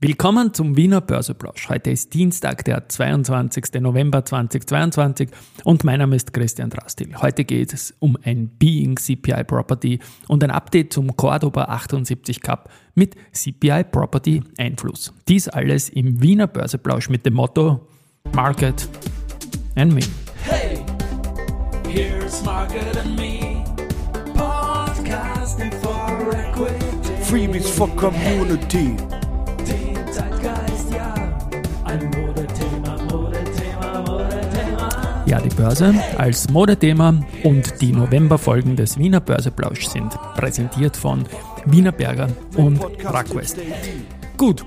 Willkommen zum Wiener Börseplausch. Heute ist Dienstag, der 22. November 2022 und mein Name ist Christian Drastil. Heute geht es um ein Being CPI Property und ein Update zum Cordoba 78 Cup mit CPI Property Einfluss. Dies alles im Wiener Börseplausch mit dem Motto Market and Me. Hey, here's Market and Me. Podcasting for Equity. Freebies for Community. Ja, die Börse als Modethema und die Novemberfolgen des Wiener Börseplausch sind präsentiert von Wiener Berger und Rackwest. Gut,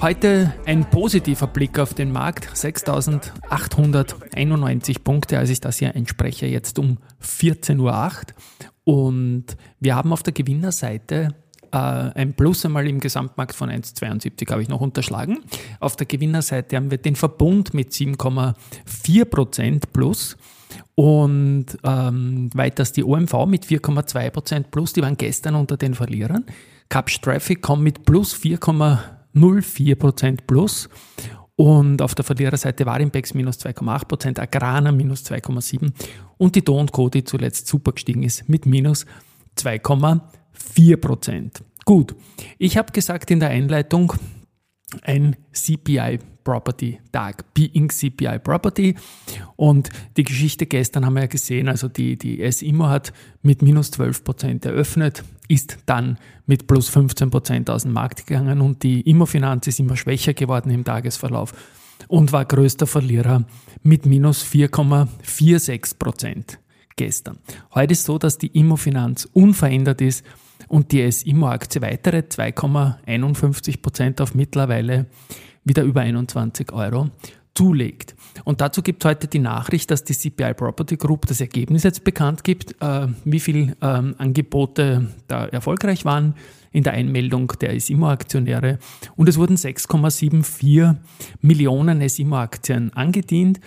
heute ein positiver Blick auf den Markt. 6.891 Punkte, als ich das hier entspreche, jetzt um 14.08 Uhr. Und wir haben auf der Gewinnerseite äh, ein Plus einmal im Gesamtmarkt von 1,72 habe ich noch unterschlagen. Auf der Gewinnerseite haben wir den Verbund mit 7,4% plus und ähm, weiters die OMV mit 4,2% plus, die waren gestern unter den Verlierern. Capsch Traffic kommt mit plus 4,04% plus und auf der Verliererseite Warimpex minus 2,8%, Agrana minus 2,7% und die Do Co., die zuletzt super gestiegen ist, mit minus 2,4%. 4%. Gut, ich habe gesagt in der Einleitung, ein CPI Property Tag, Being CPI Property. Und die Geschichte gestern haben wir ja gesehen, also die, die S-Immo hat mit minus 12% eröffnet, ist dann mit plus 15% aus dem Markt gegangen und die Immofinanz ist immer schwächer geworden im Tagesverlauf und war größter Verlierer mit minus 4,46% gestern. Heute ist so, dass die Immofinanz unverändert ist und die SIMO-Aktie weitere 2,51 Prozent auf mittlerweile wieder über 21 Euro zulegt. Und dazu gibt es heute die Nachricht, dass die CPI Property Group das Ergebnis jetzt bekannt gibt, äh, wie viele ähm, Angebote da erfolgreich waren in der Einmeldung der SIMO-Aktionäre. Und es wurden 6,74 Millionen SIMO-Aktien angedient.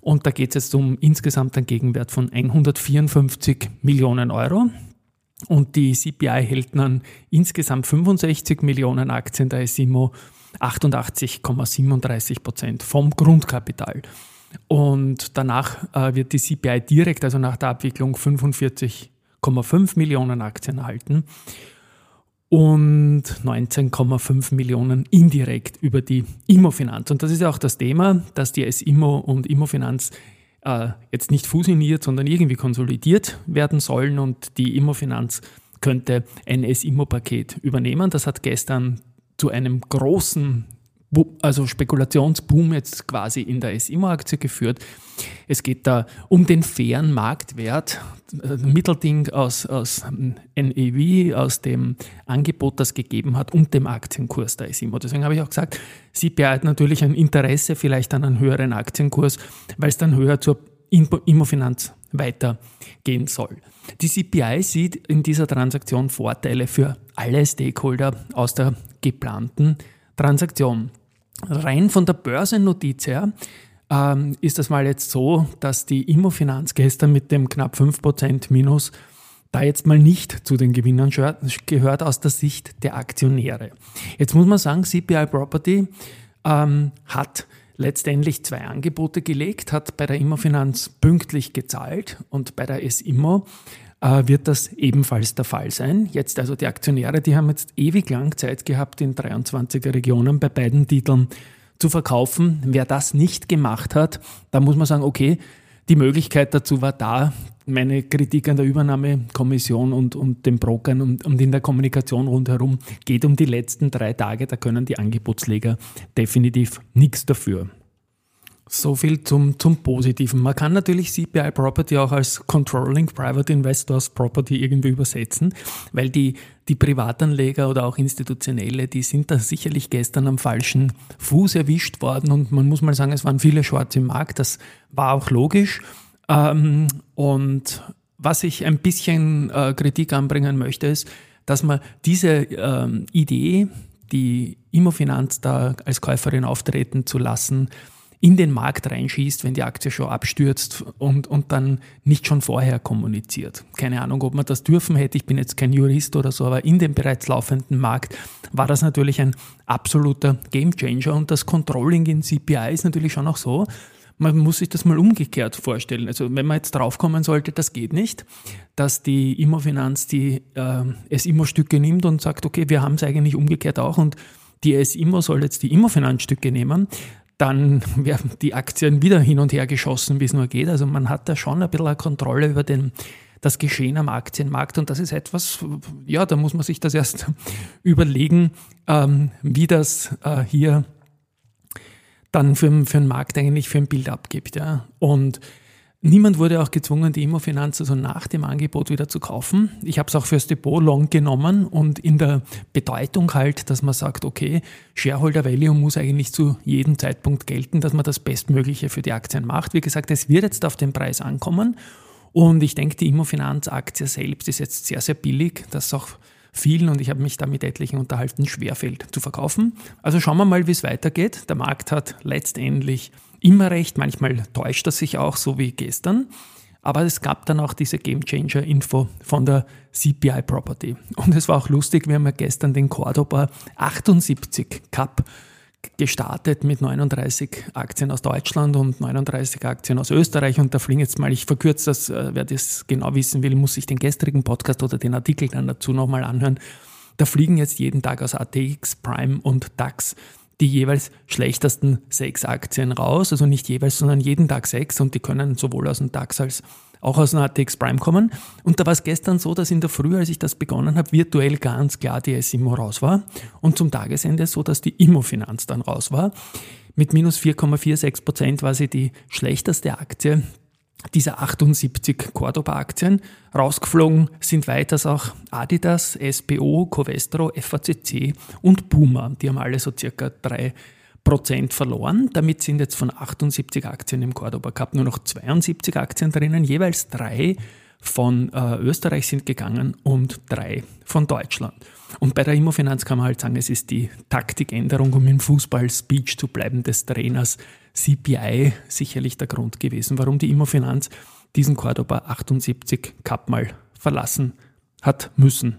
Und da geht es jetzt um insgesamt einen Gegenwert von 154 Millionen Euro. Und die CPI hält dann insgesamt 65 Millionen Aktien der SIMO, 88,37 Prozent vom Grundkapital. Und danach äh, wird die CPI direkt, also nach der Abwicklung, 45,5 Millionen Aktien erhalten und 19,5 Millionen indirekt über die Immofinanz. Und das ist ja auch das Thema, dass die S-Immo und Immofinanz äh, jetzt nicht fusioniert, sondern irgendwie konsolidiert werden sollen und die Immofinanz könnte ein S-Immo-Paket übernehmen. Das hat gestern zu einem großen also Spekulationsboom jetzt quasi in der SIMO-Aktie geführt. Es geht da um den fairen Marktwert, äh, Mittelding aus, aus NEV, aus dem Angebot, das gegeben hat und dem Aktienkurs der SIMO. Deswegen habe ich auch gesagt, CPI hat natürlich ein Interesse vielleicht an einem höheren Aktienkurs, weil es dann höher zur Immofinanz weitergehen soll. Die CPI sieht in dieser Transaktion Vorteile für alle Stakeholder aus der geplanten Transaktion. Rein von der Börsennotiz her ähm, ist das mal jetzt so, dass die Immofinanz gestern mit dem knapp 5% Minus da jetzt mal nicht zu den Gewinnern gehört aus der Sicht der Aktionäre. Jetzt muss man sagen, CPI Property ähm, hat letztendlich zwei Angebote gelegt, hat bei der Immofinanz pünktlich gezahlt und bei der S-Immo wird das ebenfalls der Fall sein. Jetzt also die Aktionäre, die haben jetzt ewig lang Zeit gehabt, in 23er Regionen bei beiden Titeln zu verkaufen. Wer das nicht gemacht hat, da muss man sagen, okay, die Möglichkeit dazu war da. Meine Kritik an der Übernahmekommission und, und den Brokern und, und in der Kommunikation rundherum geht um die letzten drei Tage. Da können die Angebotsleger definitiv nichts dafür. So viel zum, zum Positiven. Man kann natürlich CPI Property auch als Controlling Private Investors Property irgendwie übersetzen, weil die, die Privatanleger oder auch Institutionelle, die sind da sicherlich gestern am falschen Fuß erwischt worden und man muss mal sagen, es waren viele Shorts im Markt. Das war auch logisch. Ähm, und was ich ein bisschen äh, Kritik anbringen möchte, ist, dass man diese ähm, Idee, die Immofinanz da als Käuferin auftreten zu lassen, in den Markt reinschießt, wenn die Aktie schon abstürzt und, und dann nicht schon vorher kommuniziert. Keine Ahnung, ob man das dürfen hätte. Ich bin jetzt kein Jurist oder so, aber in dem bereits laufenden Markt war das natürlich ein absoluter Gamechanger und das Controlling in CPI ist natürlich schon auch so, man muss sich das mal umgekehrt vorstellen. Also wenn man jetzt draufkommen sollte, das geht nicht, dass die Immofinanz die äh, S-Immo-Stücke nimmt und sagt, okay, wir haben es eigentlich umgekehrt auch und die S-Immo soll jetzt die Immofinanzstücke nehmen, dann werden die Aktien wieder hin und her geschossen, wie es nur geht. Also man hat da schon ein bisschen eine Kontrolle über den, das Geschehen am Aktienmarkt und das ist etwas, ja, da muss man sich das erst überlegen, ähm, wie das äh, hier dann für, für den Markt eigentlich für ein Bild abgibt. Ja. Und Niemand wurde auch gezwungen, die Immofinanz also nach dem Angebot wieder zu kaufen. Ich habe es auch fürs Depot long genommen und in der Bedeutung halt, dass man sagt, okay, Shareholder Value muss eigentlich zu jedem Zeitpunkt gelten, dass man das Bestmögliche für die Aktien macht. Wie gesagt, es wird jetzt auf den Preis ankommen und ich denke, die Immofinanz-Aktie selbst ist jetzt sehr, sehr billig. Das ist auch vielen, und ich habe mich da mit etlichen unterhalten, schwerfällt zu verkaufen. Also schauen wir mal, wie es weitergeht. Der Markt hat letztendlich immer recht, manchmal täuscht er sich auch, so wie gestern. Aber es gab dann auch diese Game Changer Info von der CPI Property. Und es war auch lustig, wir haben ja gestern den Cordoba 78 Cup gestartet mit 39 Aktien aus Deutschland und 39 Aktien aus Österreich. Und da fliegen jetzt mal, ich verkürze das, äh, wer das genau wissen will, muss sich den gestrigen Podcast oder den Artikel dann dazu nochmal anhören. Da fliegen jetzt jeden Tag aus ATX, Prime und DAX die jeweils schlechtesten sechs Aktien raus, also nicht jeweils, sondern jeden Tag sechs und die können sowohl aus dem DAX als auch aus dem ATX Prime kommen. Und da war es gestern so, dass in der Früh, als ich das begonnen habe, virtuell ganz klar die SIMO raus war und zum Tagesende so, dass die Immofinanz dann raus war. Mit minus 4,46 Prozent war sie die schlechteste Aktie dieser 78 Cordoba-Aktien. Rausgeflogen sind weiters auch Adidas, SBO, Covestro, FACC und Puma. Die haben alle so circa 3% verloren. Damit sind jetzt von 78 Aktien im Cordoba Cup nur noch 72 Aktien drinnen, jeweils drei von äh, Österreich sind gegangen und drei von Deutschland. Und bei der Immofinanz kann man halt sagen, es ist die Taktikänderung, um im Fußball-Speech zu bleiben des Trainers CPI sicherlich der Grund gewesen, warum die Immofinanz diesen Cordoba 78 Cup mal verlassen hat müssen.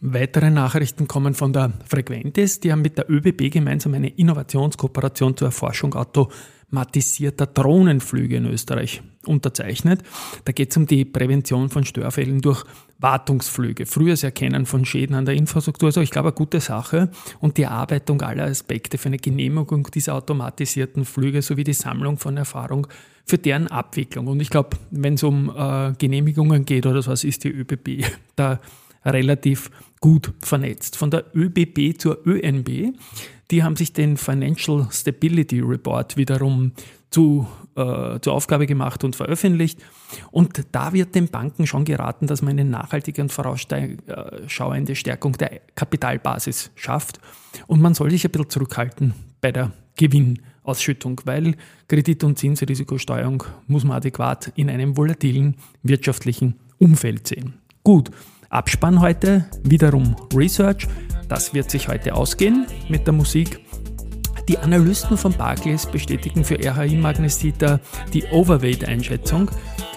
Weitere Nachrichten kommen von der Frequentis. Die haben mit der ÖBB gemeinsam eine Innovationskooperation zur Erforschung automatisierter Drohnenflüge in Österreich unterzeichnet. Da geht es um die Prävention von Störfällen durch Wartungsflüge, frühes Erkennen von Schäden an der Infrastruktur. Also ich glaube, eine gute Sache und die Erarbeitung aller Aspekte für eine Genehmigung dieser automatisierten Flüge sowie die Sammlung von Erfahrung für deren Abwicklung. Und ich glaube, wenn es um äh, Genehmigungen geht oder sowas, ist die ÖBB da relativ gut vernetzt. Von der ÖBB zur ÖNB, die haben sich den Financial Stability Report wiederum zu, äh, zur Aufgabe gemacht und veröffentlicht. Und da wird den Banken schon geraten, dass man eine nachhaltige und vorausschauende Stärkung der Kapitalbasis schafft. Und man soll sich ein bisschen zurückhalten bei der Gewinnausschüttung, weil Kredit- und Zinsrisikosteuerung muss man adäquat in einem volatilen wirtschaftlichen Umfeld sehen. Gut, Abspann heute wiederum Research. Das wird sich heute ausgehen mit der Musik. Die Analysten von Barclays bestätigen für RHI Magnesita die Overweight-Einschätzung,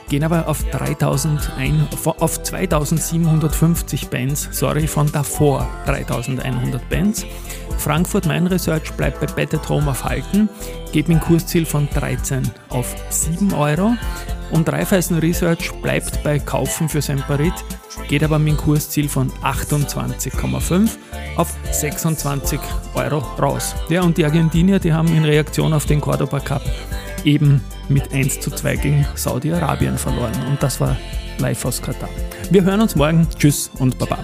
gehen aber auf, 3001, auf 2750 Bands, sorry, von davor 3100 Bands. Frankfurt Main Research bleibt bei Bet at Home auf Halten, geht mit Kursziel von 13 auf 7 Euro. Und Raiffeisen Research bleibt bei Kaufen für Semperit, geht aber mit einem Kursziel von 28,5 auf 26 Euro raus. Ja, und die Argentinier, die haben in Reaktion auf den Cordoba Cup eben mit 1 zu 2 gegen Saudi-Arabien verloren. Und das war live aus Katar. Wir hören uns morgen. Tschüss und Baba.